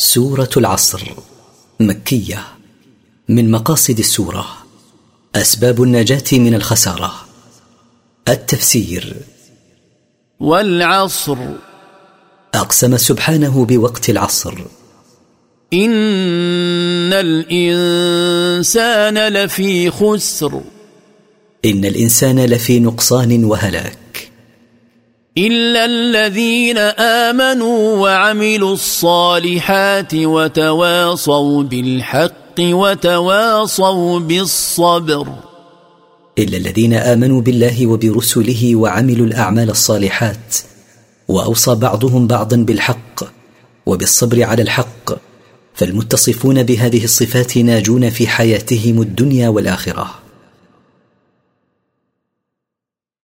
سورة العصر مكية من مقاصد السورة أسباب النجاة من الخسارة. التفسير والعصر. أقسم سبحانه بوقت العصر. إن الإنسان لفي خسر. إن الإنسان لفي نقصان وهلاك. الا الذين امنوا وعملوا الصالحات وتواصوا بالحق وتواصوا بالصبر الا الذين امنوا بالله وبرسله وعملوا الاعمال الصالحات واوصى بعضهم بعضا بالحق وبالصبر على الحق فالمتصفون بهذه الصفات ناجون في حياتهم الدنيا والاخره